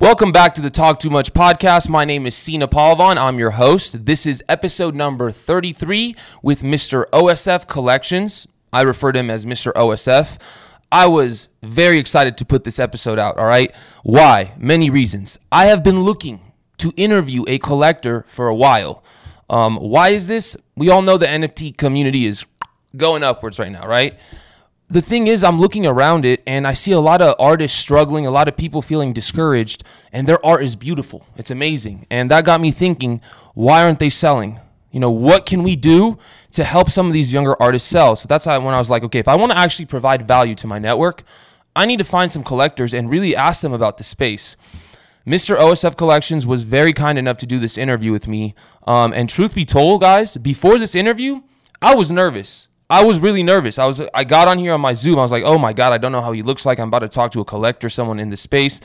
Welcome back to the Talk Too Much podcast. My name is Sina Palavan. I'm your host. This is episode number 33 with Mr. OSF Collections. I refer to him as Mr. OSF. I was very excited to put this episode out, all right? Why? Many reasons. I have been looking to interview a collector for a while. Um, why is this? We all know the NFT community is going upwards right now, right? The thing is, I'm looking around it and I see a lot of artists struggling, a lot of people feeling discouraged, and their art is beautiful. It's amazing. And that got me thinking, why aren't they selling? You know, what can we do to help some of these younger artists sell? So that's when I was like, okay, if I want to actually provide value to my network, I need to find some collectors and really ask them about the space. Mr. OSF Collections was very kind enough to do this interview with me. Um, and truth be told, guys, before this interview, I was nervous. I was really nervous. I was I got on here on my Zoom. I was like, "Oh my god, I don't know how he looks like. I'm about to talk to a collector, someone in the space."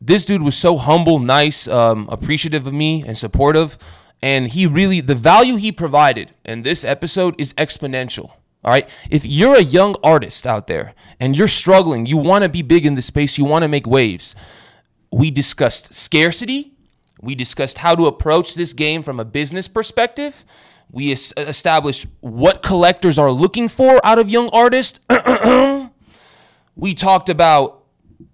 This dude was so humble, nice, um, appreciative of me, and supportive. And he really, the value he provided in this episode is exponential. All right. If you're a young artist out there and you're struggling, you want to be big in the space, you want to make waves. We discussed scarcity. We discussed how to approach this game from a business perspective. We established what collectors are looking for out of young artists. we talked about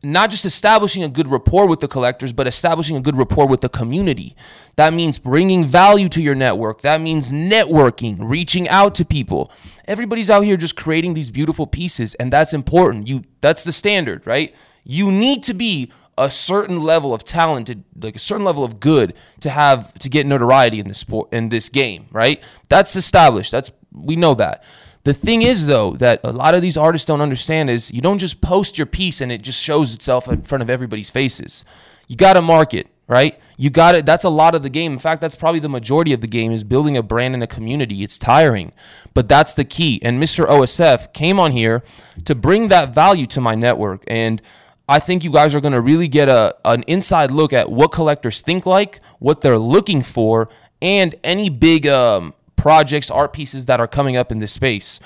not just establishing a good rapport with the collectors, but establishing a good rapport with the community. That means bringing value to your network. That means networking, reaching out to people. Everybody's out here just creating these beautiful pieces, and that's important. You that's the standard, right? You need to be a certain level of talented, like a certain level of good to have to get notoriety in this sport in this game, right? That's established. That's we know that. The thing is though that a lot of these artists don't understand is you don't just post your piece and it just shows itself in front of everybody's faces. You got to market, right? You got it. That's a lot of the game. In fact, that's probably the majority of the game is building a brand and a community. It's tiring, but that's the key. And Mr. OSF came on here to bring that value to my network and I think you guys are going to really get a an inside look at what collectors think like, what they're looking for, and any big um, projects, art pieces that are coming up in this space.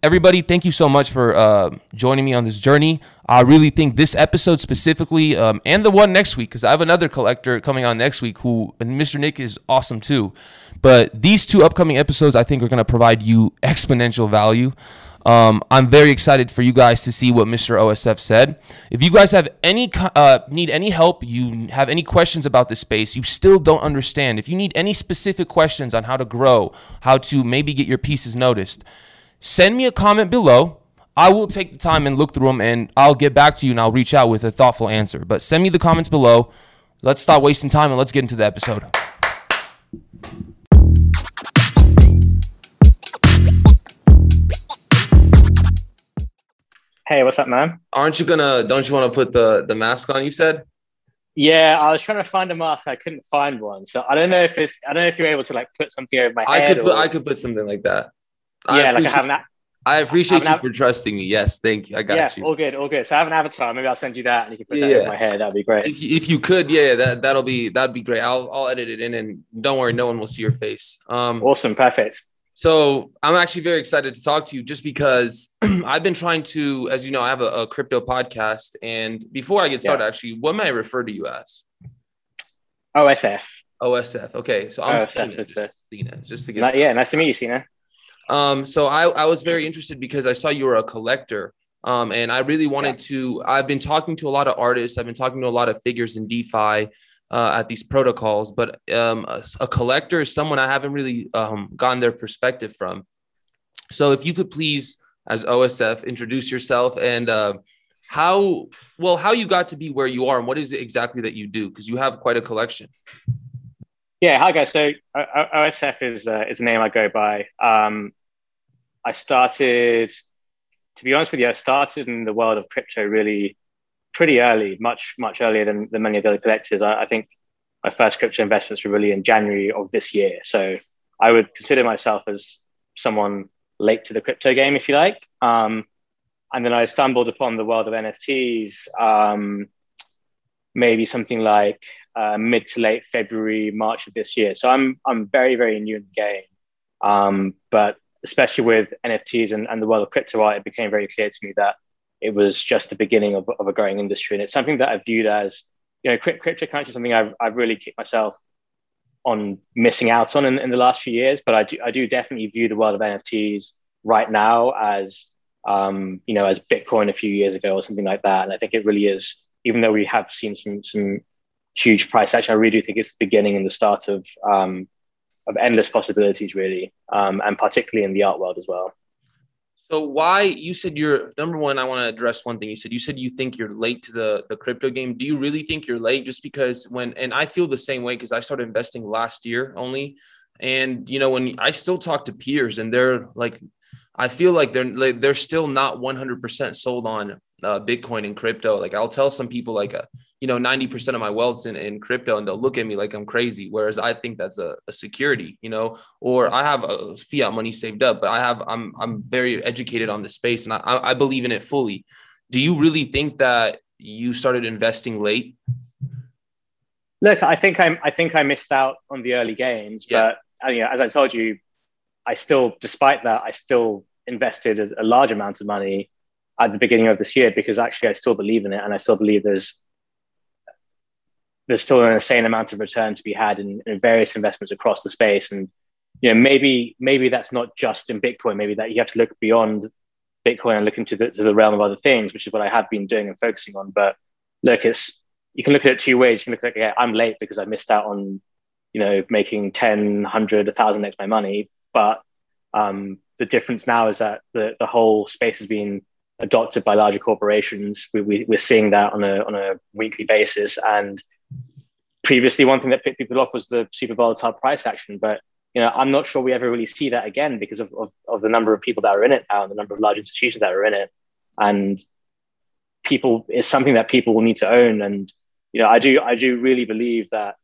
Everybody, thank you so much for uh, joining me on this journey. I really think this episode specifically, um, and the one next week, because I have another collector coming on next week who, and Mr. Nick is awesome too. But these two upcoming episodes, I think, are going to provide you exponential value. Um, I'm very excited for you guys to see what Mr. OSF said. If you guys have any uh, need any help, you have any questions about this space, you still don't understand. If you need any specific questions on how to grow, how to maybe get your pieces noticed, send me a comment below. I will take the time and look through them, and I'll get back to you and I'll reach out with a thoughtful answer. But send me the comments below. Let's stop wasting time and let's get into the episode. Hey, what's up, man? Aren't you gonna? Don't you want to put the the mask on? You said. Yeah, I was trying to find a mask. I couldn't find one, so I don't know if it's. I don't know if you're able to like put something over my I head. could put. Or... I could put something like that. Yeah, like I have that. I appreciate you av- for trusting me. Yes, thank you. I got yeah, you. all good, all good. So I have an avatar. Maybe I'll send you that, and you can put that yeah. over my head. That'd be great. If, if you could, yeah, that that'll be that'd be great. I'll I'll edit it in, and don't worry, no one will see your face. Um, awesome, perfect. So I'm actually very excited to talk to you just because I've been trying to, as you know, I have a, a crypto podcast. And before I get started, yeah. actually, what may I refer to you as? OSF. OSF. Okay. So I'm OSF Sina, just, Sina, just to get. Not, yeah. Nice to meet you, Sina. Um, so I, I was very interested because I saw you were a collector. Um, and I really wanted yeah. to, I've been talking to a lot of artists. I've been talking to a lot of figures in DeFi uh, at these protocols, but um, a, a, collector is someone I haven't really um, gotten their perspective from. So if you could please, as OSF, introduce yourself and uh, how well how you got to be where you are and what is it exactly that you do because you have quite a collection. Yeah, hi guys. So OSF is uh, is a name I go by. Um, I started, to be honest with you, I started in the world of crypto really pretty early, much much earlier than, than many of the other collectors. I, I, think my first crypto investments were really in January of this year. So I would consider myself as someone late to the crypto game, if you like. Um, and then I stumbled upon the world of NFTs, um, maybe something like uh, mid to late February, March of this year. So I'm I'm very very new in the game, um, but especially with NFTs and, and the world of crypto art, it became very clear to me that it was just the beginning of, of a growing industry. And it's something that I've viewed as you know, cryptocurrency is something I've, I've really kicked myself on missing out on in, in the last few years. But I do, I do definitely view the world of NFTs right now as, um, you know, as Bitcoin a few years ago or something like that. And I think it really is, even though we have seen some, some huge price action, I really do think it's the beginning and the start of, um, of endless possibilities, really, um, and particularly in the art world as well. So why you said you're number one? I want to address one thing. You said you said you think you're late to the the crypto game. Do you really think you're late? Just because when and I feel the same way because I started investing last year only, and you know when I still talk to peers and they're like, I feel like they're like, they're still not 100 percent sold on uh, Bitcoin and crypto. Like I'll tell some people like, uh, you know, 90% of my wealth's in, in crypto and they'll look at me like I'm crazy. Whereas I think that's a, a security, you know, or I have a fiat money saved up, but I have, I'm, I'm very educated on the space and I, I believe in it fully. Do you really think that you started investing late? Look, I think I'm, I think I missed out on the early gains, yeah. but uh, you know, as I told you, I still, despite that, I still invested a large amount of money at the beginning of this year because actually I still believe in it and I still believe there's there's still an insane amount of return to be had in, in, various investments across the space. And you know maybe maybe that's not just in bitcoin. Maybe that you have to look beyond bitcoin and look into the, the realm of other things which is what i have been doing and focusing on. But look it's you can look at it two ways. You can look at yeah i'm late because i missed out on you know making 10 100 1000 x my money. But um, the difference now is that the, the whole space has been adopted by larger corporations. We, we, we're seeing that on a, on a weekly basis. And previously, one thing that picked people off was the super volatile price action. But you know, I'm not sure we ever really see that again because of, of, of the number of people that are in it now and the number of large institutions that are in it. And people is something that people will need to own. And you know, I do I do really believe that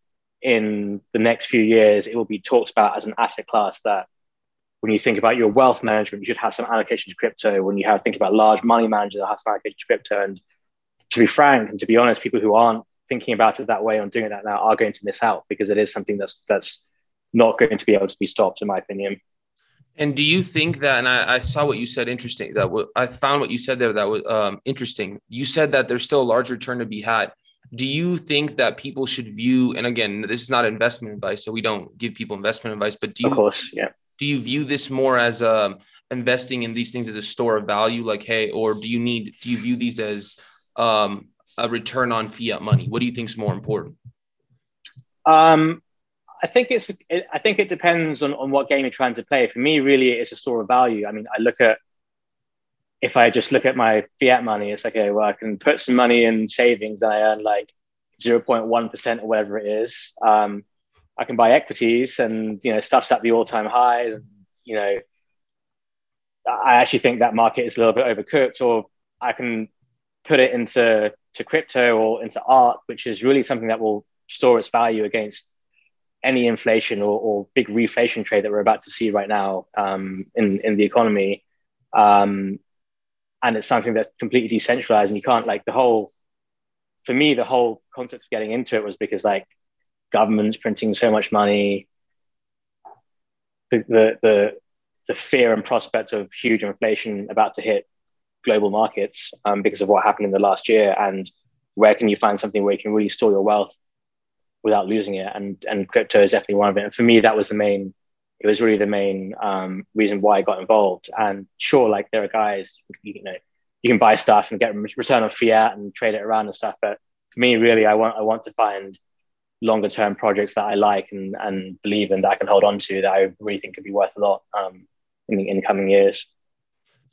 in the next few years it will be talked about as an asset class that when you think about your wealth management, you should have some allocation to crypto. When you have think about large money managers, that have some allocation to crypto. And to be frank and to be honest, people who aren't thinking about it that way and doing that now are going to miss out because it is something that's that's not going to be able to be stopped, in my opinion. And do you think that? And I, I saw what you said. Interesting. That w- I found what you said there. That was um, interesting. You said that there's still a large return to be had. Do you think that people should view? And again, this is not investment advice, so we don't give people investment advice. But do you? Of course, yeah do you view this more as um, investing in these things as a store of value? Like hey or do you need do you view these as um, a return on fiat money? What do you think is more important? Um, i think it's it, i think it depends on, on what game you're trying to play. For me really it's a store of value. I mean i look at if i just look at my fiat money it's like okay well i can put some money in savings and i earn like 0.1% or whatever it is. Um, I can buy equities and you know stuff's at the all-time highs and you know I actually think that market is a little bit overcooked or I can put it into to crypto or into art which is really something that will store its value against any inflation or, or big reflation trade that we're about to see right now um, in in the economy. Um, and it's something that's completely decentralized and you can't like the whole for me the whole concept of getting into it was because like governments printing so much money, the, the, the, the fear and prospect of huge inflation about to hit global markets um, because of what happened in the last year. And where can you find something where you can really store your wealth without losing it? And and crypto is definitely one of it. And for me that was the main it was really the main um, reason why I got involved. And sure like there are guys you know you can buy stuff and get return on fiat and trade it around and stuff. But for me really I want I want to find longer term projects that I like and, and believe in that I can hold on to that I really think could be worth a lot um, in the in coming years.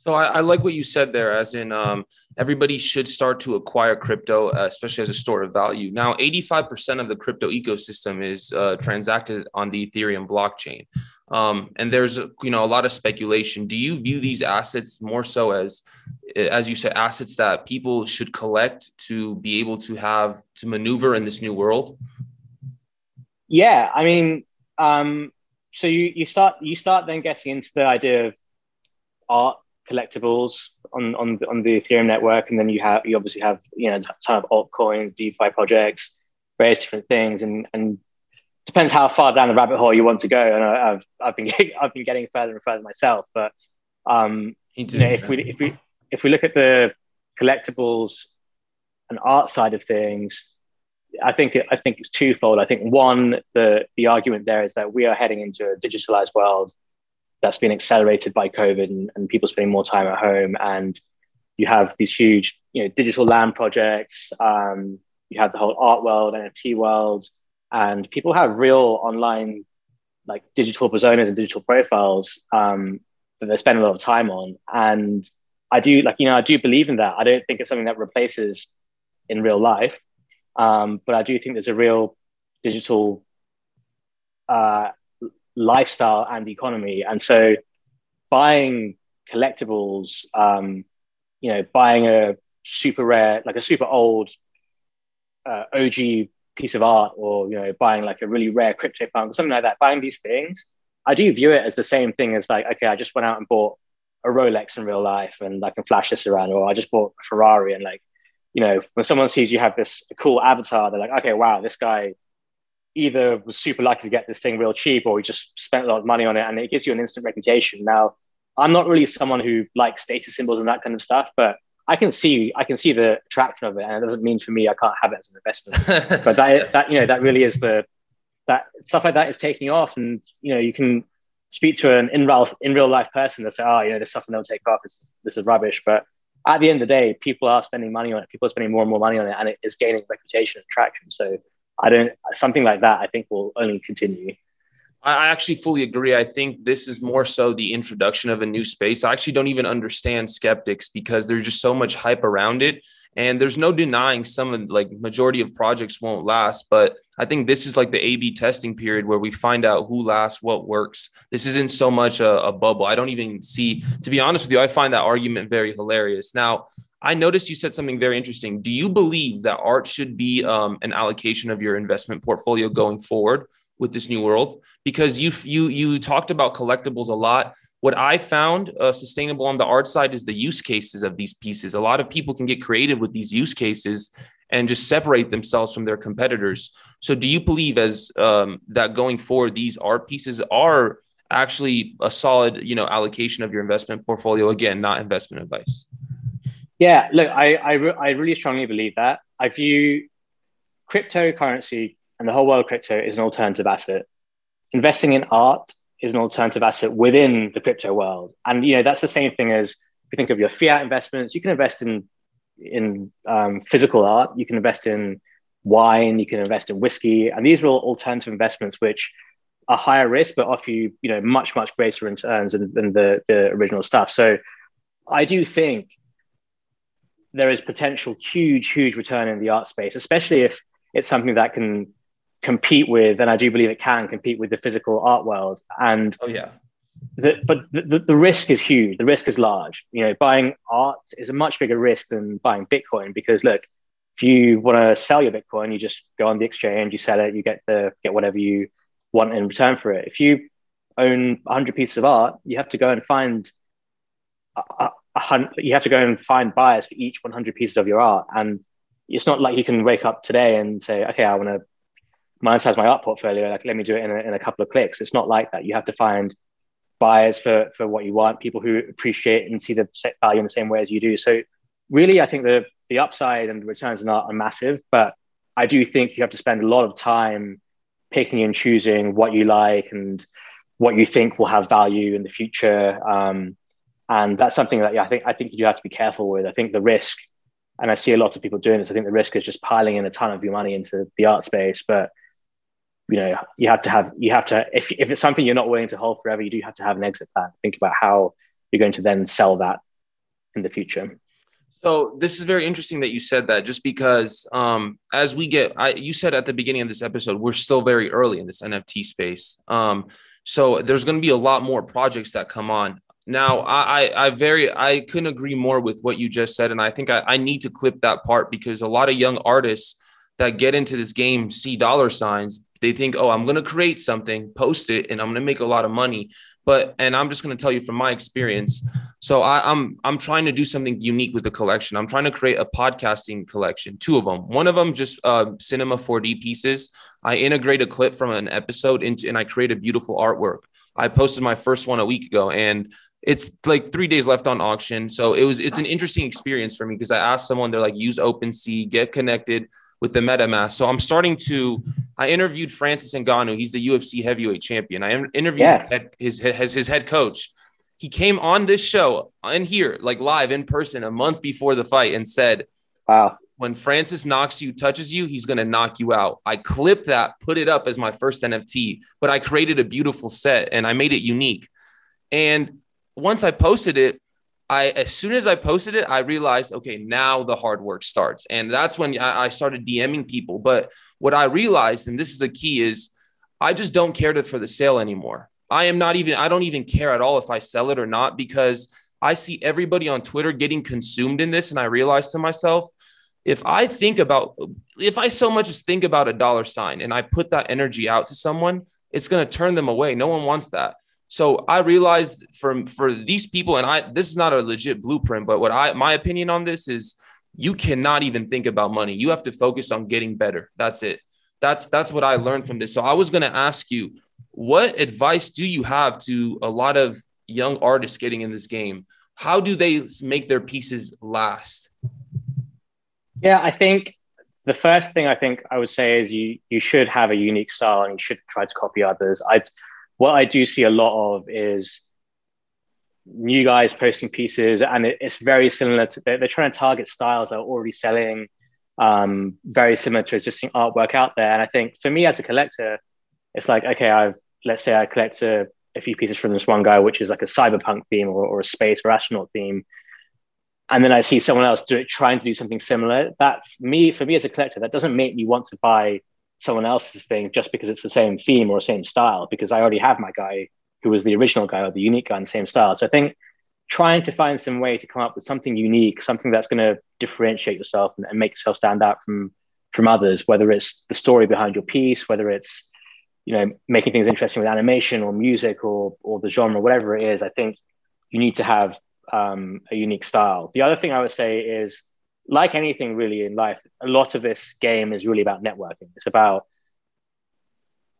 So I, I, like what you said there, as in um, everybody should start to acquire crypto, uh, especially as a store of value. Now, 85% of the crypto ecosystem is uh, transacted on the Ethereum blockchain. Um, and there's you know a lot of speculation. Do you view these assets more so as, as you said, assets that people should collect to be able to have to maneuver in this new world? Yeah, I mean, um, so you you start you start then getting into the idea of art collectibles on on the, on the Ethereum network, and then you have you obviously have you know a ton of altcoins, DeFi projects, various different things, and and depends how far down the rabbit hole you want to go. And I've I've been I've been getting further and further myself, but um, you know, if we if we if we look at the collectibles and art side of things, I think I think it's twofold. I think one, the the argument there is that we are heading into a digitalized world that's been accelerated by COVID and, and people spending more time at home. And you have these huge, you know, digital land projects. Um, you have the whole art world, NFT world, and people have real online, like digital personas and digital profiles um, that they spend a lot of time on. And I do, like, you know, I do believe in that. I don't think it's something that replaces in real life, um, but I do think there's a real digital uh, lifestyle and economy. And so buying collectibles, um, you know, buying a super rare, like a super old uh, OG piece of art or, you know, buying like a really rare crypto punk, something like that, buying these things, I do view it as the same thing as like, okay, I just went out and bought a Rolex in real life and I can flash this around, or I just bought a Ferrari and like, you know, when someone sees you have this cool avatar, they're like, okay, wow, this guy either was super lucky to get this thing real cheap or he just spent a lot of money on it and it gives you an instant reputation. Now, I'm not really someone who likes status symbols and that kind of stuff, but I can see I can see the attraction of it, and it doesn't mean for me I can't have it as an investment. but that that you know that really is the that stuff like that is taking off, and you know you can speak to an in real in real life person that say, oh, you know, this stuff will never take off. This, this is rubbish. But at the end of the day, people are spending money on it. People are spending more and more money on it, and it is gaining reputation and traction. So I don't something like that. I think will only continue. I actually fully agree. I think this is more so the introduction of a new space. I actually don't even understand skeptics because there's just so much hype around it. And there's no denying some of like majority of projects won't last, but I think this is like the A/B testing period where we find out who lasts, what works. This isn't so much a, a bubble. I don't even see, to be honest with you, I find that argument very hilarious. Now, I noticed you said something very interesting. Do you believe that art should be um, an allocation of your investment portfolio going forward with this new world? Because you you you talked about collectibles a lot. What I found uh, sustainable on the art side is the use cases of these pieces. A lot of people can get creative with these use cases and just separate themselves from their competitors. So, do you believe as um, that going forward, these art pieces are actually a solid, you know, allocation of your investment portfolio? Again, not investment advice. Yeah, look, I I, re- I really strongly believe that. I view cryptocurrency and the whole world of crypto is an alternative asset. Investing in art is an alternative asset within the crypto world, and you know that's the same thing as if you think of your fiat investments. You can invest in in um, physical art. You can invest in wine. You can invest in whiskey, and these are all alternative investments which are higher risk but offer you you know much much greater returns than, than the the original stuff. So I do think there is potential huge, huge return in the art space, especially if it's something that can compete with, and I do believe it can compete with the physical art world. And oh yeah, the, but the, the risk is huge. The risk is large. You know, buying art is a much bigger risk than buying Bitcoin because look, if you want to sell your Bitcoin, you just go on the exchange, you sell it, you get the get whatever you want in return for it. If you own 100 pieces of art, you have to go and find a, you have to go and find buyers for each 100 pieces of your art. And it's not like you can wake up today and say, okay, I want to monetize my art portfolio. Like, let me do it in a, in a couple of clicks. It's not like that. You have to find buyers for, for what you want, people who appreciate and see the set value in the same way as you do. So really, I think the, the upside and the returns are, are massive, but I do think you have to spend a lot of time picking and choosing what you like and what you think will have value in the future. Um, and that's something that yeah, I think I think you have to be careful with. I think the risk, and I see a lot of people doing this. I think the risk is just piling in a ton of your money into the art space, but you know you have to have you have to if if it's something you're not willing to hold forever, you do have to have an exit plan. Think about how you're going to then sell that in the future. So this is very interesting that you said that, just because um, as we get, I, you said at the beginning of this episode, we're still very early in this NFT space. Um, so there's going to be a lot more projects that come on. Now, I, I very I couldn't agree more with what you just said, and I think I, I need to clip that part because a lot of young artists that get into this game see dollar signs. They think, oh, I'm going to create something, post it, and I'm going to make a lot of money. But and I'm just going to tell you from my experience. So I, I'm I'm trying to do something unique with the collection. I'm trying to create a podcasting collection, two of them. One of them just uh, cinema 4D pieces. I integrate a clip from an episode into, and I create a beautiful artwork. I posted my first one a week ago, and it's like three days left on auction. So it was it's an interesting experience for me because I asked someone, they're like, use OpenSea, get connected with the MetaMask. So I'm starting to. I interviewed Francis Ngannou. He's the UFC heavyweight champion. I interviewed yeah. his, head, his, his head coach. He came on this show uh, and here, like live in person, a month before the fight, and said, "Wow, when Francis knocks you, touches you, he's gonna knock you out." I clipped that, put it up as my first NFT, but I created a beautiful set and I made it unique. And once I posted it, I as soon as I posted it, I realized, okay, now the hard work starts, and that's when I, I started DMing people. But what I realized, and this is the key, is I just don't care to, for the sale anymore. I am not even. I don't even care at all if I sell it or not because I see everybody on Twitter getting consumed in this, and I realized to myself, if I think about, if I so much as think about a dollar sign, and I put that energy out to someone, it's going to turn them away. No one wants that. So I realized for for these people, and I this is not a legit blueprint, but what I my opinion on this is you cannot even think about money. You have to focus on getting better. That's it. That's that's what I learned from this. So I was to ask you, what advice do you have to a lot of young artists getting in this game? How do they make their pieces last? Yeah, I think the first thing I think I would say is you you should have a unique style and you should try to copy others. I what I do see a lot of is new guys posting pieces, and it, it's very similar to they're, they're, trying to target styles that are already selling, um, very similar to existing artwork out there. And I think for me as a collector, it's like okay, I've let's say I collect a, a few pieces from this one guy, which is like a cyberpunk theme or, or a space or astronaut theme. And then I see someone else do it, trying to do something similar. That me, for me as a collector, that doesn't make me want to buy someone else's thing just because it's the same theme or same style because I already have my guy who was the original guy or the unique guy in the same style. So I think trying to find some way to come up with something unique, something that's going to differentiate yourself and, and, make yourself stand out from from others, whether it's the story behind your piece, whether it's you know making things interesting with animation or music or or the genre, whatever it is. I think you need to have um, a unique style. The other thing I would say is like anything really in life, a lot of this game is really about networking. It's about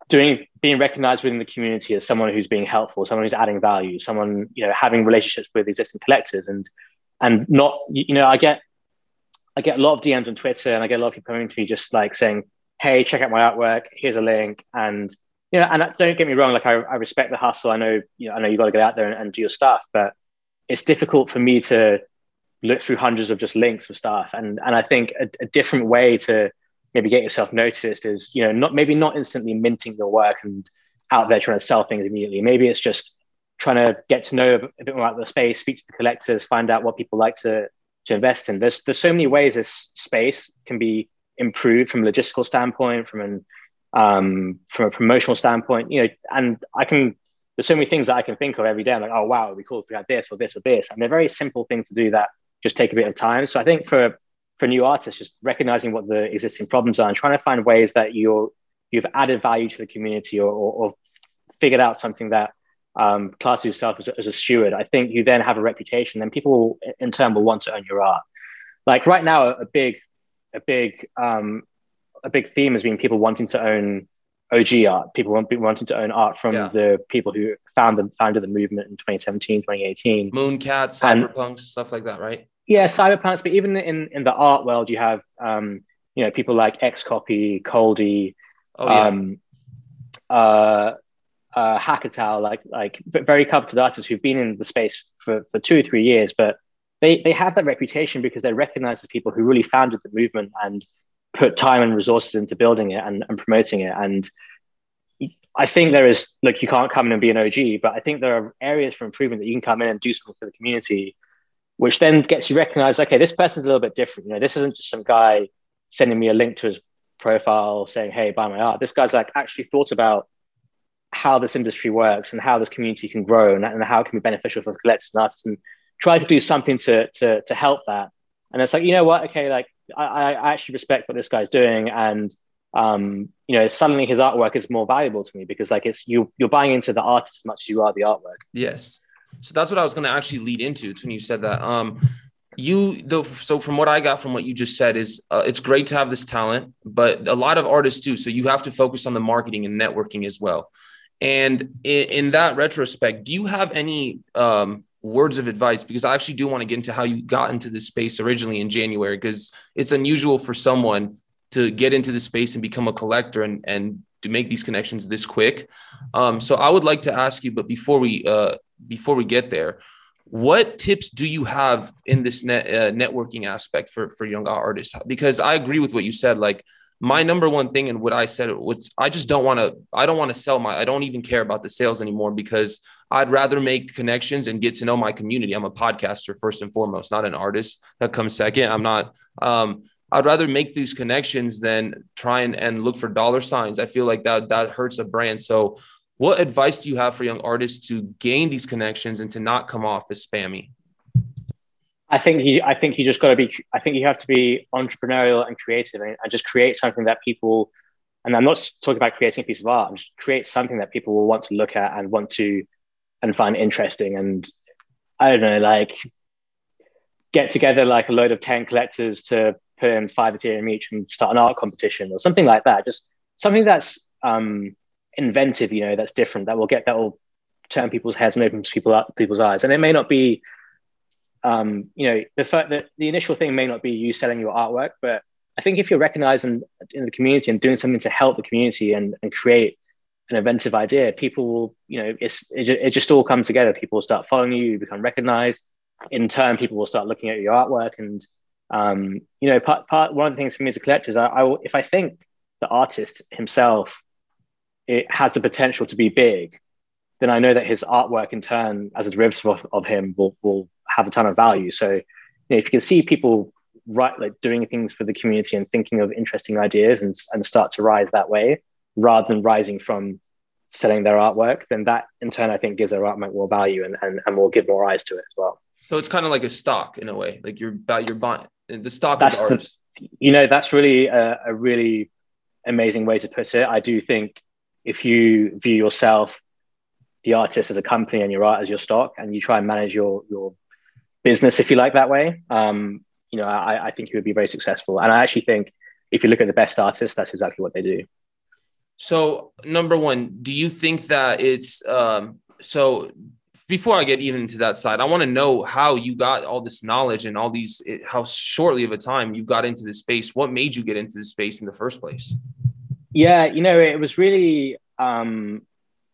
doing being recognized within the community as someone who's being helpful, someone who's adding value, someone you know having relationships with existing collectors, and and not you know I get I get a lot of DMs on Twitter, and I get a lot of people coming to me just like saying, "Hey, check out my artwork. Here's a link." And you know, and don't get me wrong, like I, I respect the hustle. I know you know I know you got to get out there and, and do your stuff, but it's difficult for me to look through hundreds of just links of stuff. And and I think a, a, different way to maybe get yourself noticed is, you know, not maybe not instantly minting your work and out there trying to sell things immediately. Maybe it's just trying to get to know a bit more about the space, speak to the collectors, find out what people like to to invest in. There's there's so many ways this space can be improved from a logistical standpoint, from an um, from a promotional standpoint, you know, and I can there's so many things that I can think of every day. I'm like, oh wow, it'd be cool if we had this or this or this. And they're very simple things to do that just take a bit of time. So I think for for new artists, just recognizing what the existing problems are and trying to find ways that you're you've added value to the community or, or, or figured out something that um, classes yourself as a, as a, steward. I think you then have a reputation, then people in turn will want to own your art. Like right now, a big a big um, a big theme has been people wanting to own OG art. People want, wanting to own art from yeah. the people who found the founded the movement in 2017, 2018. Mooncats, cyberpunks, stuff like that, right? Yeah, cyberpunks, but even in, in the art world, you have um, you know people like XCOPY, Coldie, oh, yeah. um, uh, uh, Hackatao, like like very coveted artists who've been in the space for, for two or three years, but they they have that reputation because they're recognized as people who really founded the movement and put time and resources into building it and, and promoting it. And I think there is look, you can't come in and be an OG, but I think there are areas for improvement that you can come in and do something for the community which then gets you recognized. Okay, this person's a little bit different. You know, this isn't just some guy sending me a link to his profile saying, "Hey, buy my art." This guy's like actually thought about how this industry works and how this community can grow and, and how it can be beneficial for collectors and artists, and try to do something to to to help that. And it's like, you know what? Okay, like I, I actually respect what this guy's doing, and um, you know, suddenly his artwork is more valuable to me because like it's you you're buying into the artist as much as you are the artwork. Yes. So that's what I was going to actually lead into It's when you said that. Um, you though, so from what I got from what you just said is uh, it's great to have this talent, but a lot of artists too. So you have to focus on the marketing and networking as well. And in, in that retrospect, do you have any um, words of advice? Because I actually do want to get into how you got into this space originally in January, because it's unusual for someone to get into the space and become a collector and and to make these connections this quick. Um, so I would like to ask you, but before we uh, before we get there, what tips do you have in this net uh, networking aspect for for young artists? Because I agree with what you said. Like my number one thing and what I said was I just don't want to I don't want to sell my I don't even care about the sales anymore because I'd rather make connections and get to know my community. I'm a podcaster first and foremost, not an artist. That comes second. I'm not um I'd rather make these connections than try and, and look for dollar signs. I feel like that that hurts a brand. So what advice do you have for young artists to gain these connections and to not come off as spammy? I think you I think you just got to be I think you have to be entrepreneurial and creative and, and just create something that people and I'm not talking about creating a piece of art, just create something that people will want to look at and want to and find interesting and I don't know, like get together like a load of 10 collectors to put in five Ethereum each and start an art competition or something like that. Just something that's um, inventive, you know, that's different, that will get, that will turn people's heads and open people up, people's eyes. And it may not be, um, you know, the fact that the initial thing may not be you selling your artwork, but I think if you're recognized in, in the community and doing something to help the community and, and create an inventive idea, people will, you know, it's, it, it just all comes together. People will start following you, you become recognized. In turn, people will start looking at your artwork and um, you know, part, part one of the things for me as a collector is I, if I think the artist himself it has the potential to be big, then I know that his artwork in turn, as a derivative of, of him, will, will have a ton of value. So, you know, if you can see people right like doing things for the community and thinking of interesting ideas and, and start to rise that way rather than rising from selling their artwork, then that in turn I think gives their artwork more value and, and, and will give more eyes to it as well. So it's kind of like a stock in a way, like you're you're buying the stock that's of the, you know, that's really a, a really amazing way to put it. I do think if you view yourself, the artist as a company and your art as your stock, and you try and manage your your business, if you like, that way, um, you know, I, I think you would be very successful. And I actually think if you look at the best artists, that's exactly what they do. So, number one, do you think that it's um, so? Before I get even into that side, I want to know how you got all this knowledge and all these, how shortly of a time you got into this space. What made you get into this space in the first place? Yeah, you know, it was really, um,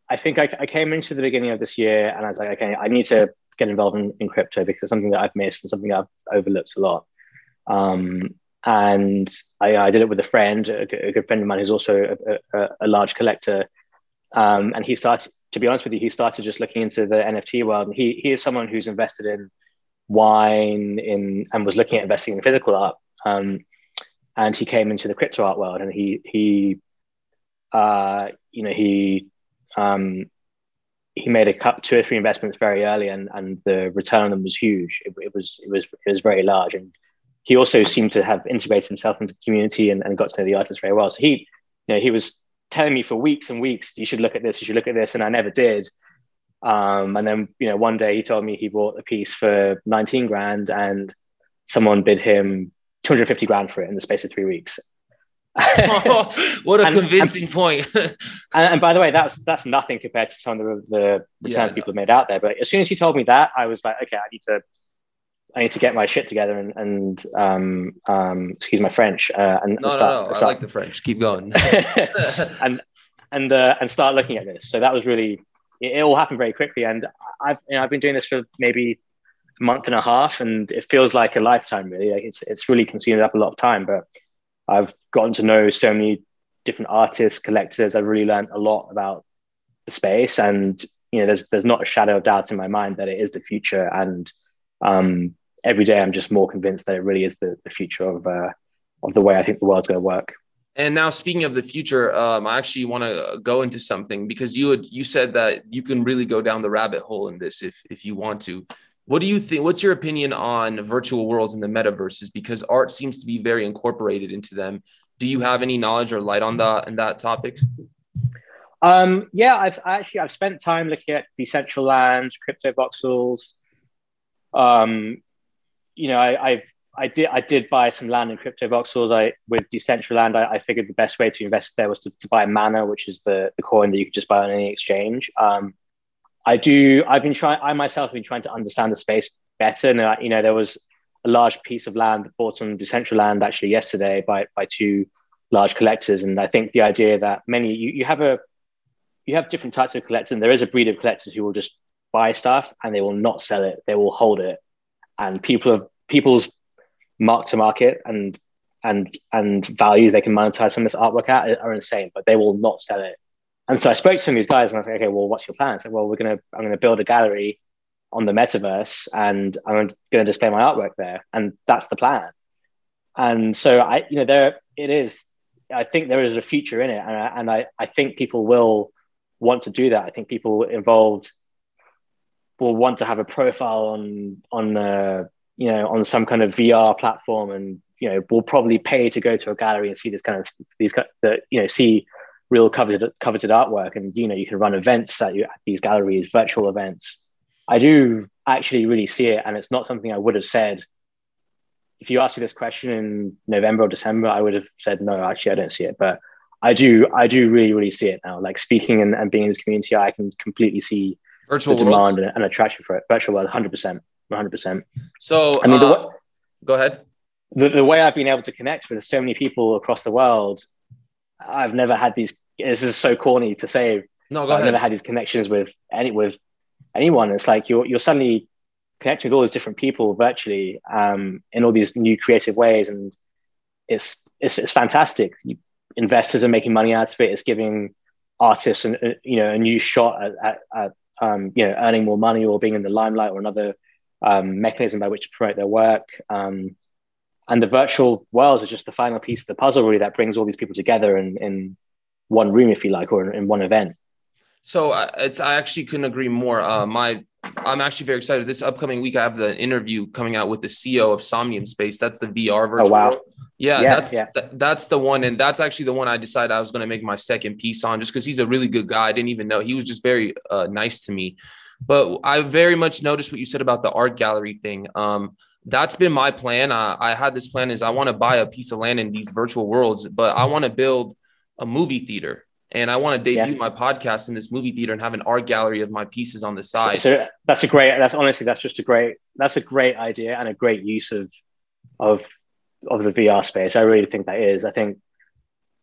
I think I, I came into the beginning of this year and I was like, okay, I need to get involved in, in crypto because something that I've missed and something that I've overlooked a lot. Um, and I, I, did it with a friend, a, a, good friend of mine who's also a, a, a large collector. Um, and he started to be honest with you, he started just looking into the NFT world. And he he is someone who's invested in wine in and was looking at investing in physical art. Um, and he came into the crypto art world, and he he uh, you know he um, he made a couple, two or three investments very early, and and the return on them was huge. It, it was it was it was very large, and he also seemed to have integrated himself into the community and, and got to know the artists very well. So he you know he was telling me for weeks and weeks, you should look at this, you should look at this, and I never did. Um, and then you know one day he told me he bought a piece for 19 grand, and someone bid him 250 grand for it in the space of three weeks. oh, what a and, convincing and, point! and, and, by the way, that's that's nothing compared to some of the, the returns yeah, people have made out there. But as soon as he told me that, I was like, okay, I need to I need to get my shit together and, and um, um, excuse my French uh, and, no, start, no, no. Start, I like the French. Keep going. and and uh, and start looking at this. So that was really it, it all happened very quickly, and I've you know, I've been doing this for maybe a month and a half, and it feels like a lifetime. Really, like it's it's really consumed up a lot of time. But I've gotten to know so many different artists, collectors. I've really learned a lot about the space, and you know, there's there's not a shadow of doubt in my mind that it is the future, and um, every day I'm just more convinced that it really is the, the future of uh, of the way I think the world's going to work. And now, speaking of the future, um, I actually want to go into something because you had you said that you can really go down the rabbit hole in this if if you want to. What do you think? What's your opinion on virtual worlds and the metaverses? Because art seems to be very incorporated into them. Do you have any knowledge or light on that and that topic? Um, yeah, I've actually I've spent time looking at Decentraland, Cryptovoxels, um, you know, I, I, I did I did buy some land in Cryptovoxels. I with Decentraland, I, I figured the best way to invest there was to, to buy Mana, which is the, the coin that you could just buy on any exchange. Um, I do. I've been trying. I myself have been trying to understand the space better. And uh, you know, there was a large piece of land bought on Decentraland actually yesterday by by two large collectors. And I think the idea that many you, you have a you have different types of collectors. And there is a breed of collectors who will just buy stuff and they will not sell it. They will hold it. And people have people's mark to market and and and values they can monetize some of this artwork at are insane, but they will not sell it. And so I spoke to some of these guys and I was like, okay, well, what's your plan? I said, well, we're gonna I'm gonna build a gallery on the metaverse and I'm gonna display my artwork there. And that's the plan. And so I, you know, there it is. I think there is a future in it. And I, and I, I think people will want to do that. I think people involved will want to have a profile on on uh, you know on some kind of VR platform, and you know will probably pay to go to a gallery and see this kind of these the you know see real coveted coveted artwork, and you know you can run events at, at these galleries, virtual events. I do actually really see it, and it's not something I would have said if you asked me this question in November or December, I would have said no. Actually, I don't see it, but I do. I do really, really see it now. Like speaking and, and being in this community, I can completely see virtual the demand and, and, attraction for it. Virtual world, hundred percent, hundred percent. So, I mean, uh, the, go ahead. The, the way I've been able to connect with so many people across the world, I've never had these. This is so corny to say. No, go I've ahead. never had these connections with any with anyone. It's like you're you're suddenly connecting with all these different people virtually um, in all these new creative ways, and it's it's, it's fantastic. You, investors are making money out of it. It's giving artists an, a, you know a new shot at, at, at um, you know earning more money or being in the limelight or another um, mechanism by which to promote their work. Um, and the virtual worlds are just the final piece of the puzzle, really, that brings all these people together in, in one room, if you like, or in, in one event. So uh, it's I actually couldn't agree more. Uh, my I'm actually very excited. This upcoming week, I have the interview coming out with the CEO of Somnium Space. That's the VR oh, virtual. Oh, wow. Yeah, yeah, that's yeah. Th- that's the one, and that's actually the one I decided I was going to make my second piece on, just because he's a really good guy. I didn't even know he was just very uh, nice to me. But I very much noticed what you said about the art gallery thing. Um, that's been my plan. Uh, I had this plan is I want to buy a piece of land in these virtual worlds, but I want to build a movie theater and I want to debut yeah. my podcast in this movie theater and have an art gallery of my pieces on the side. So, so, that's a great. That's honestly, that's just a great. That's a great idea and a great use of of of the VR space. I really think that is. I think.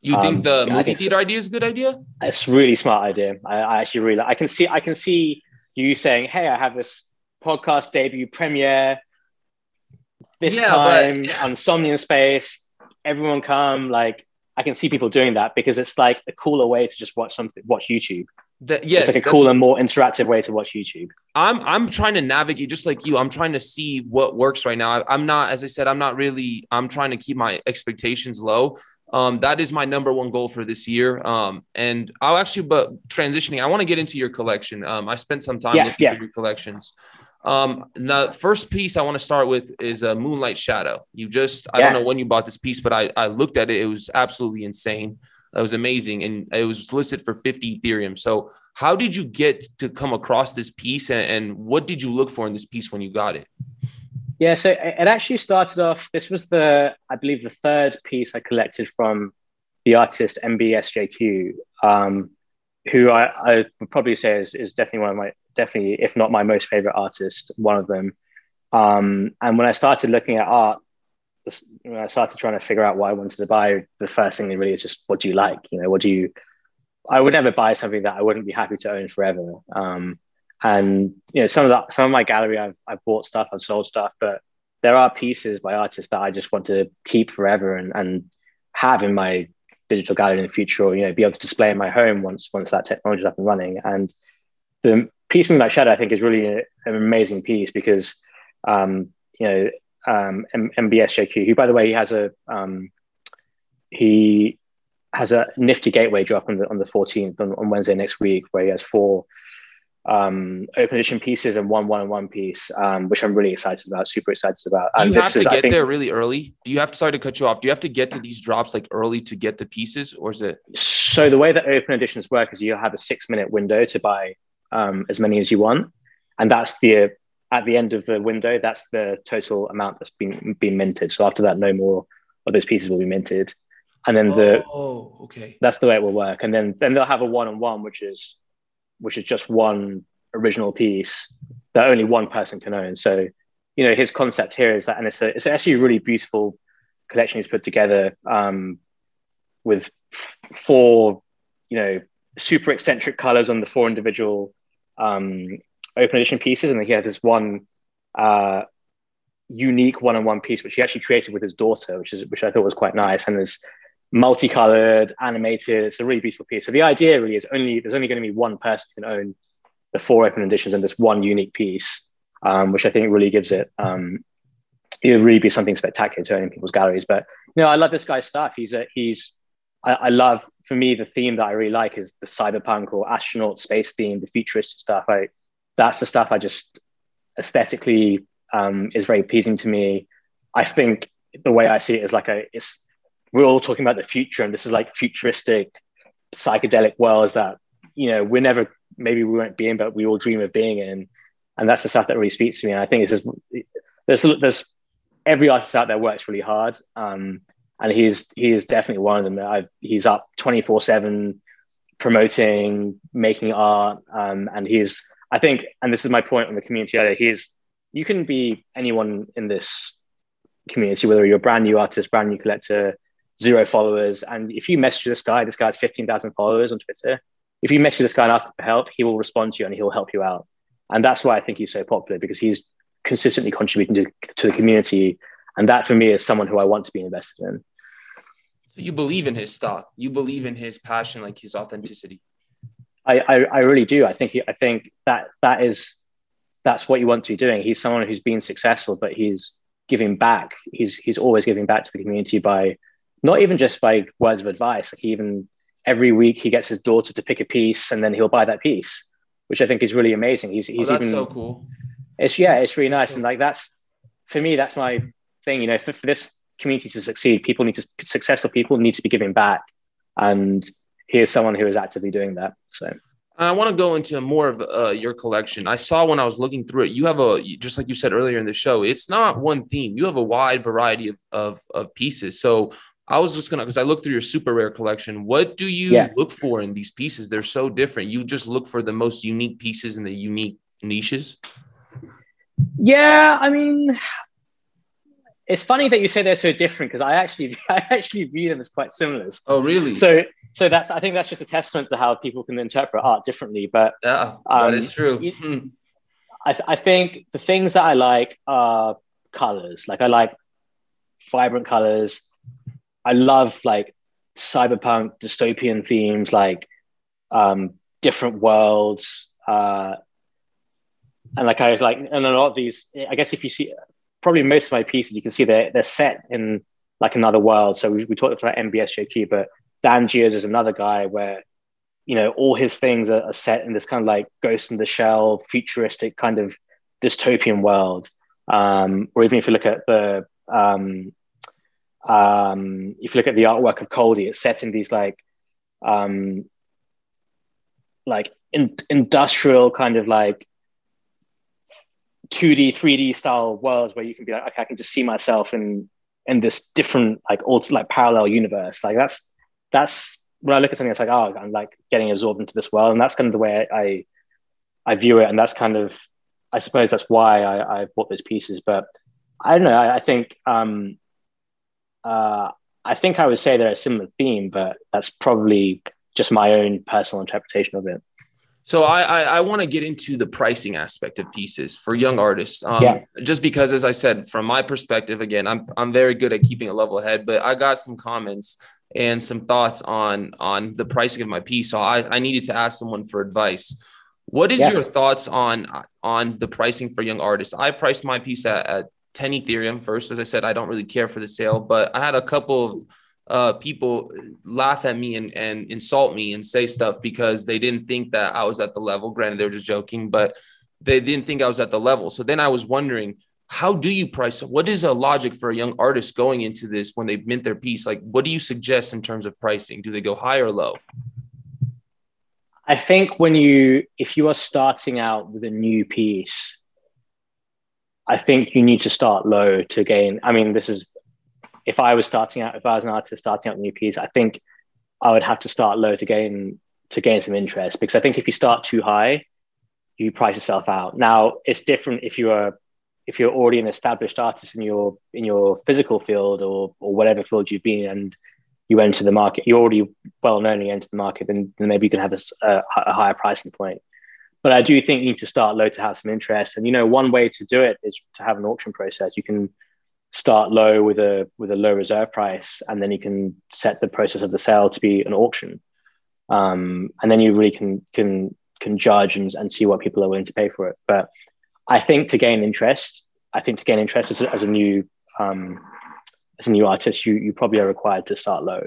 You um, think the movie think theater idea is a good idea? It's really smart idea. I, I actually really. I can see. I can see you saying, "Hey, I have this podcast debut premiere this yeah, time but... on Somnium Space. Everyone come like." I can see people doing that because it's like a cooler way to just watch something, watch YouTube. The, yes, it's like a cooler, more interactive way to watch YouTube. I'm I'm trying to navigate just like you. I'm trying to see what works right now. I, am not, as I said, I'm not really. I'm trying to keep my expectations low. Um, that is my number one goal for this year. Um, and I'll actually, but transitioning, I want to get into your collection. Um, I spent some time yeah, looking yeah. at your collections. Um, the first piece I want to start with is a uh, Moonlight Shadow. You just, I don't know when you bought this piece, but I, I looked at it. It was absolutely insane. It was amazing. And it was listed for 50 Ethereum. So how did you get to come across this piece and, and what did you look for in this piece when you got it? Yeah, so it actually started off. This was the, I believe, the third piece I collected from the artist MBSJQ, um, who I, I, would probably say is, is definitely one of my definitely, if not my most favorite artist, one of them. Um, and when I started looking at art, when I started trying to figure out what I wanted to buy, the first thing really is just what do you like? You know, what do you? I would never buy something that I wouldn't be happy to own forever. Um, and you know, some of that, some of my gallery, I've I've bought stuff, I've sold stuff, but there are pieces by artists that I just want to keep forever and and have in my digital gallery in the future, or you know, be able to display in my home once once that technology is up and running. And the piece Moonlight Shadow, I think, is really a, an amazing piece because, um, you know, um, M- MBSJQ, who, by the way, he has a um, he has a nifty gateway drop on the on the 14th on, on Wednesday next week, where he has four um, open edition pieces and one one on one piece, um, which I'm really excited about, super excited about. Do you have to is, get think, there really early? Do you have to start to cut you off? Do you have to get to these drops like early to get the pieces, or is it? So the way that open editions work is you have a six minute window to buy um, as many as you want, and that's the at the end of the window. That's the total amount that's been been minted. So after that, no more of those pieces will be minted, and then the oh okay that's the way it will work. And then then they'll have a one on one, which is which is just one original piece that only one person can own. So you know his concept here is that, and it's a, it's actually a really beautiful collection he's put together. Um, with four, you know, super eccentric colors on the four individual um, open edition pieces, and then he had this one uh, unique one-on-one piece which he actually created with his daughter, which is which I thought was quite nice, and there's multicolored, animated. It's a really beautiful piece. So the idea really is only there's only going to be one person who can own the four open editions and this one unique piece, um, which I think really gives it. Um, it would really be something spectacular to own in people's galleries. But you know, I love this guy's stuff. He's a he's I, I, love for me the theme that I really like is the cyberpunk or astronaut space theme, the futuristic stuff. I that's the stuff I just aesthetically um, is very pleasing to me. I think the way I see it is like a it's we're all talking about the future, and this is like futuristic psychedelic worlds that you know we're never maybe we won't be in, but we all dream of being in, and that's the stuff that really speaks to me. And I think it's just there's there's every artist out there works really hard. Um, and he's he is definitely one of them. I've, he's up twenty four seven, promoting, making art, um, and he's I think, and this is my point on the community. He's you can be anyone in this community, whether you're a brand new artist, brand new collector, zero followers, and if you message this guy, this guy has fifteen thousand followers on Twitter. If you message this guy and ask for help, he will respond to you and he'll help you out. And that's why I think he's so popular because he's consistently contributing to, to the community and that for me is someone who I want to be invested in. So you believe in his stock. You believe in his passion, like his authenticity. I, I, I really do. I think he, I think that that is that's what you want to be doing. He's someone who's been successful, but he's giving back. He's he's always giving back to the community by not even just by words of advice. Like he even every week he gets his daughter to pick a piece and then he'll buy that piece, which I think is really amazing. He's he's oh, that's even so cool. It's yeah, it's really nice. So, and like that's for me, that's my thing. You know, for, for this community to succeed, people need to successful people need to be giving back, and here's someone who is actively doing that. So. I want to go into more of uh, your collection. I saw when I was looking through it, you have a just like you said earlier in the show. It's not one theme. You have a wide variety of of, of pieces. So I was just gonna because I looked through your SuperRare collection. What do you yeah. look for in these pieces? They're so different. You just look for the most unique pieces in the unique niches. Yeah, I mean, it's funny that you say they're so different because I actually I actually view them as quite similar. Oh, really? So so that's I think that's just a testament to how people can interpret art differently. But yeah, um, that is true. Hmm. I, th- I think the things that I like are colors. Like I like vibrant colors. I love like cyberpunk dystopian themes, like um, different worlds. Uh, and like I was like, and a lot of these, I guess if you see probably most of my pieces, you can see they're, they're set in like another world. So we, we talked about MBSJQ, but Dangiuz is another guy where, you know, all his things are, are, set in this kind of like ghost in the shell, futuristic kind of dystopian world. Um, or even if you look at the, um, um, if you look at the artwork of Coldie, it's set in these like, um, like in, industrial kind of like 2D, 3D style worlds where you can be like, okay, I can just see myself in in this different like alt like parallel universe. Like that's that's when I look at something, it's like, oh, I'm like getting absorbed into this world, and that's kind of the way I I view it, and that's kind of I suppose that's why I, I bought those pieces. But I don't know. I, I think um, uh, I think I would say they're a similar theme, but that's probably just my own personal interpretation of it. So I I, I want to get into the pricing aspect of pieces for young artists. Um, yeah. Just because, as I said, from my perspective, again, I'm I'm very good at keeping a level head, but I got some comments and some thoughts on on the pricing of my piece. So I I needed to ask someone for advice. What is yeah. your thoughts on on the pricing for young artists? I priced my piece at, at 10 Ethereum first. As I said, I don't really care for the sale, but I had a couple of uh, people laugh at me and, and insult me and say stuff because they didn't think that I was at the level. Granted, they were just joking, but they didn't think I was at the level. So then I was wondering, how do you price? What is a logic for a young artist going into this when they mint their piece? Like, what do you suggest in terms of pricing? Do they go high or low? I think when you, if you are starting out with a new piece, I think you need to start low to gain. I mean, this is if I was starting out, if I was an artist starting out new piece, I think I would have to start low to gain to gain some interest because I think if you start too high, you price yourself out. Now it's different if you're if you're already an established artist in your in your physical field or or whatever field you've been and you enter the market, you're already well known, you enter the market, then, then maybe you can have a, a, a higher pricing point. But I do think you need to start low to have some interest. And you know, one way to do it is to have an auction process. You can start low with a with a low reserve price, and then you can set the process of the sale to be an auction. Um, and then you really can can can judge and, and see what people are willing to pay for it. But I think to gain interest, I think to gain interest as, as a new um, as a new artist, you you probably are required to start low.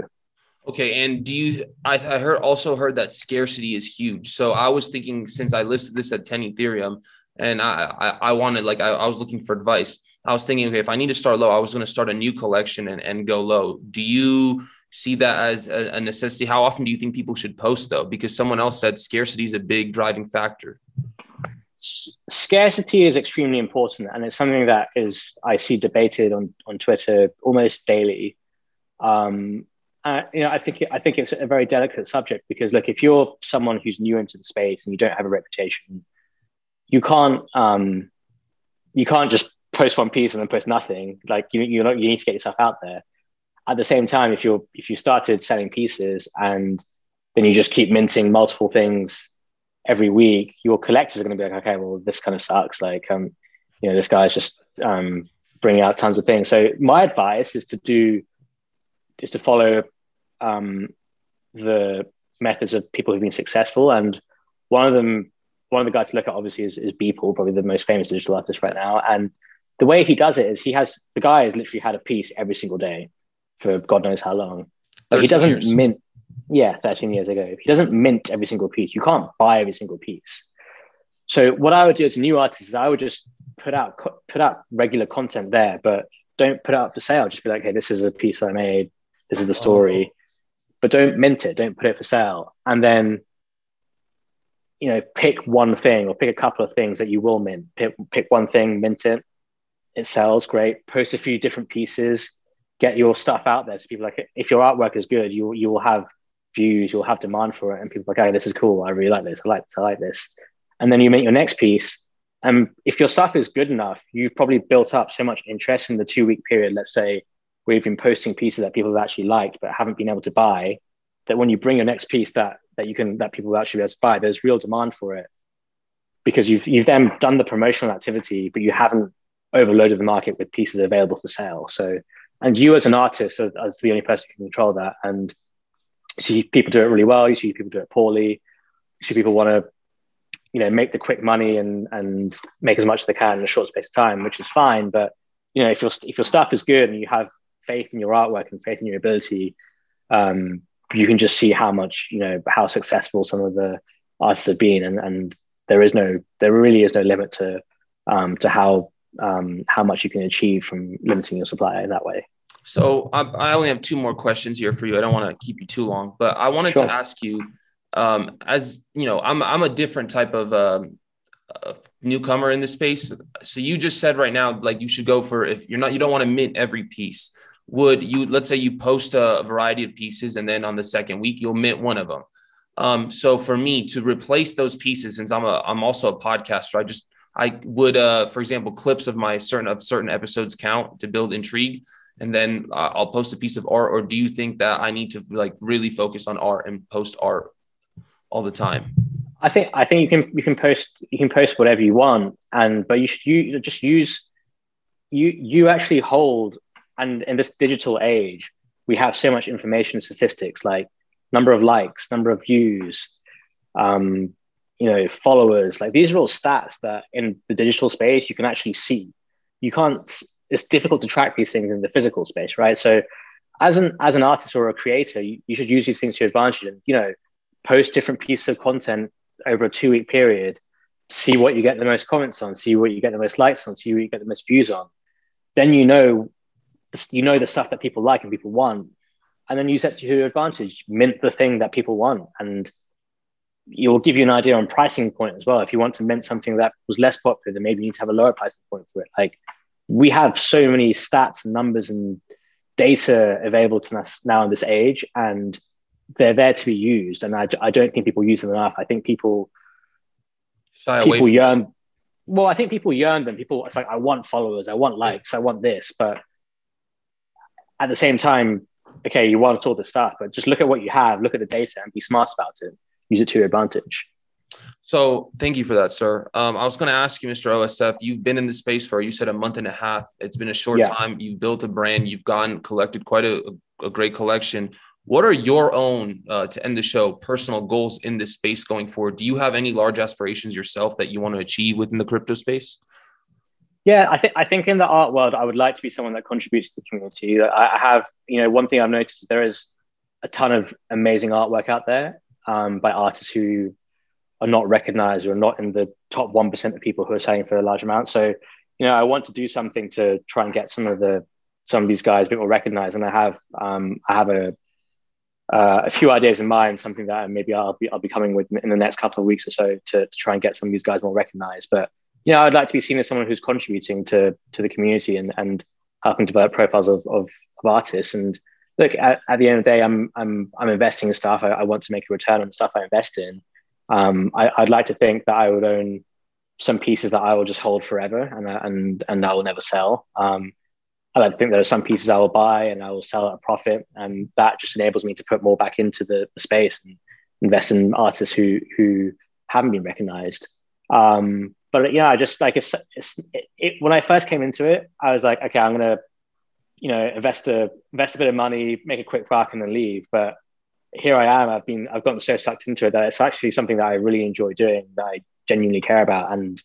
Okay, and do you? I, I heard also heard that scarcity is huge. So I was thinking since I listed this at ten Ethereum, and I I, I wanted like I, I was looking for advice. I was thinking, okay, if I need to start low, I was going to start a new collection and, and go low. Do you see that as a, a necessity? How often do you think people should post though? Because someone else said scarcity is a big driving factor scarcity is extremely important and it's something that is i see debated on, on twitter almost daily um, uh, you know i think i think it's a very delicate subject because look if you're someone who's new into the space and you don't have a reputation you can't um, you can't just post one piece and then post nothing like you you know you need to get yourself out there at the same time if you're if you started selling pieces and then you just keep minting multiple things every week, your collectors are going to be like, okay, well, this kind of sucks. Like, um, you know, this guy's just um, bringing out tons of things. So my advice is to do, is to follow um, the methods of people who've been successful. And one of them, one of the guys to look at obviously is, is Beeple, probably the most famous digital artist right now. And the way he does it is he has, the guy has literally had a piece every single day for God knows how long. But he doesn't years. mint yeah, 13 years ago. He doesn't mint every single piece. You can't buy every single piece. So what I would do as a new artist is I would just put out put out regular content there, but don't put it out for sale. Just be like, hey, this is a piece that I made. This is the story. Oh. But don't mint it. Don't put it for sale. And then, you know, pick one thing or pick a couple of things that you will mint. Pick, pick one thing, mint it. It sells great. Post a few different pieces. Get your stuff out there. So people like, if your artwork is good, you you will have views, you'll have demand for it, and people like, "Hey, this is cool. I really like this. I like this. I like this." And then you make your next piece, and if your stuff is good enough, you've probably built up so much interest in the two week period. Let's say where you've been posting pieces that people have actually liked but haven't been able to buy. That when you bring your next piece that that you can that people will actually be able to buy, there's real demand for it because you've you've then done the promotional activity, but you haven't overloaded the market with pieces available for sale. So, and you as an artist, as, as the only person who can control that, and you see people do it really well. You see people do it poorly. You see people want to, you know, make the quick money and and make as much as they can in a short space of time, which is fine. But you know, if your if your stuff is good and you have faith in your artwork and faith in your ability, um, you can just see how much you know how successful some of the artists have been, and and there is no there really is no limit to um, to how um, how much you can achieve from limiting your supply in that way. So I, I, only have two more questions here for you. I don't want to keep you too long, but I wanted sure. to ask you, um, as you know, I'm I'm a different type of um, uh, newcomer in this space. So you just said right now, like you should go for if you're not, you don't want to mint every piece. Would you, let's say you post a variety of pieces and then on the second week you'll mint one of them. Um, so for me to replace those pieces, since I'm a, I'm also a podcaster, I just, I would, uh, for example, clips of my certain of certain episodes count to build intrigue and then uh, I'll post a piece of art? Or do you think that I need to like really focus on art and post art all the time? I think I think you can you can post you can post whatever you want, and but you should you just use you you actually hold and in this digital age we have so much information statistics like number of likes number of views um, you know followers like these are all stats that in the digital space you can actually see you can't it's difficult to track these things in the physical space, right? So as an as an artist or a creator, you, you should use these things to your advantage and you know post different pieces of content over a two week period, see what you get the most comments on, see what you get the most likes on, see what you get the most views on. Then you know you know the stuff that people like and people want, and then use that to your advantage. Mint the thing that people want, and it will give you an idea on pricing point as well. If you want to mint something that was less popular, then maybe you need to have a lower pricing point for it. Like we have so many stats and numbers and data available to us now in this age, and they're there to be used. And I, I don't think people use them enough. I think people Shy people yearn. Well, I think people yearn them. People, it's like I want followers, I want likes, I want this, but at the same time, okay, you want all the stuff, but just look at what you have, look at the data, and be smart about it. Use it to your advantage. So thank you for that, sir. Um, I was going to ask you, Mr. OSF, you've been in the space for, you said a month and a half. It's been a short yeah. time. You've built a brand. You've gone collected quite a, a great collection. What are your own, uh, to end the show, personal goals in this space going forward? Do you have any large aspirations yourself that you want to achieve within the crypto space? Yeah, I think I think in the art world, I would like to be someone that contributes to the community. I have, you know, one thing I've noticed is there is a ton of amazing artwork out there um, by artists who are not recognized or not in the top 1% of people who are selling for a large amount. So, you know, I want to do something to try and get some of the, some of these guys a bit more recognized. And I have, um, I have a, uh, a few ideas in mind, something that maybe I'll be, I'll be coming with in the next couple of weeks or so to, to try and get some of these guys more recognized. But, you know, I'd like to be seen as someone who's contributing to, to the community and, and helping develop profiles of, of, of artists. And look, at, at, the end of the day, I'm, I'm, I'm investing in stuff. I, I want to make a return on the stuff I invest in. Um, I, would like to think that I would own some pieces that I will just hold forever and and and I will never sell. Um, I like to think there are some pieces I will buy and I will sell at a profit, and that just enables me to put more back into the, the space and invest in artists who who haven't been recognized. Um, but yeah, I just like it's, it's it, it, when I first came into it, I was like, okay, I'm gonna you know invest a invest a bit of money, make a quick buck, and then leave. But here I am. I've been I've gotten so sucked into it that it's actually something that I really enjoy doing that I genuinely care about and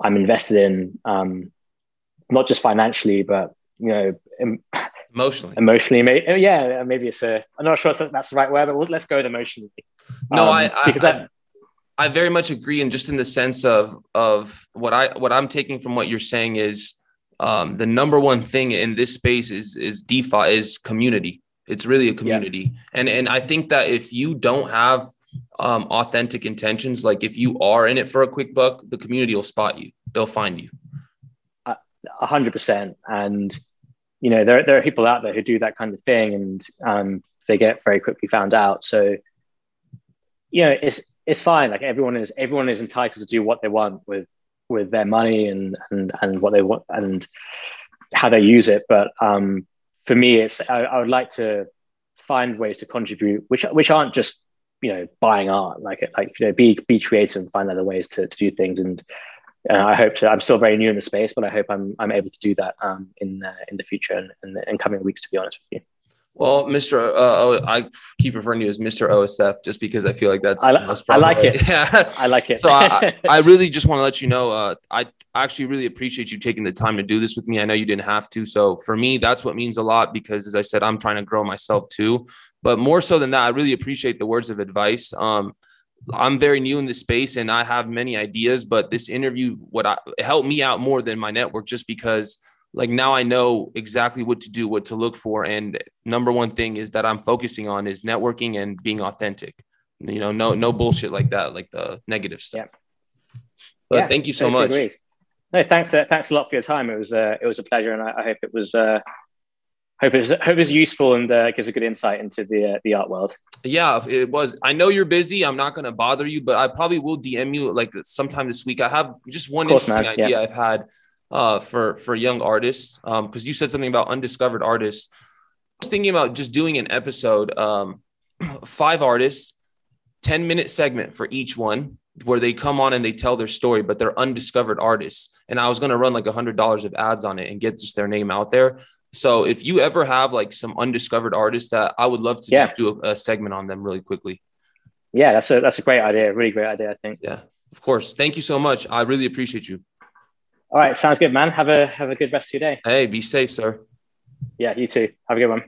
I'm invested in um, not just financially but you know em- emotionally emotionally maybe, yeah maybe it's a I'm not sure if that's the right word but let's go with emotionally no um, I, I because I, I very much agree and just in the sense of of what I what I'm taking from what you're saying is um, the number one thing in this space is is DeFi is community it's really a community. Yeah. And and I think that if you don't have um, authentic intentions, like if you are in it for a quick buck, the community will spot you. They'll find you. A hundred percent. And you know, there there are people out there who do that kind of thing, and um, they get very quickly found out. So, you know, it's it's fine. Like everyone is everyone is entitled to do what they want with with their money and and and what they want and how they use it. But um, for me, it's I, I, would like to find ways to contribute, which which aren't just you know buying art, like like you know be be creative and find other ways to, to do things. And uh, I hope to. I'm still very new in the space, but I hope I'm I'm able to do that um, in uh, in the future and in in coming weeks. To be honest with you. Well, Mr. Uh, I keep referring to you as Mr. OSF just because I feel like that's I, I like it. Yeah, I like it. so I, I really just want to let you know, uh, I actually really appreciate you taking the time to do this with me. I know you didn't have to. So for me, that's what means a lot because, as I said, I'm trying to grow myself too. But more so than that, I really appreciate the words of advice. Um, I'm very new in this space and I have many ideas, but this interview, what I, helped me out more than my network just because – like now I know exactly what to do, what to look for. And number one thing is that I'm focusing on is networking and being authentic. You know, no no bullshit like that, like the negative stuff. Yeah. But yeah, thank you so much. Agreed. No, thanks. Uh, thanks a lot for your time. It was uh, it was a pleasure, and I, I hope it was uh, hope it's hope it's useful and uh, gives a good insight into the uh, the art world. Yeah, it was. I know you're busy. I'm not going to bother you, but I probably will DM you like sometime this week. I have just one course, interesting idea yeah. I've had uh, for for young artists because um, you said something about undiscovered artists. I was thinking about just doing an episode, um, five artists, ten minute segment for each one, where they come on and they tell their story, but they're undiscovered artists. And I was going to run like a hundred dollars of ads on it and get just their name out there. So if you ever have like some undiscovered artists that I would love to yeah. just do a, a segment on them really quickly. Yeah, that's a that's a great idea. Really great idea, I think. Yeah, of course. Thank you so much. I really appreciate you. All right, sounds good, man. Have a have a good rest of your day. Hey, be safe, sir. Yeah, you too. Have a good one.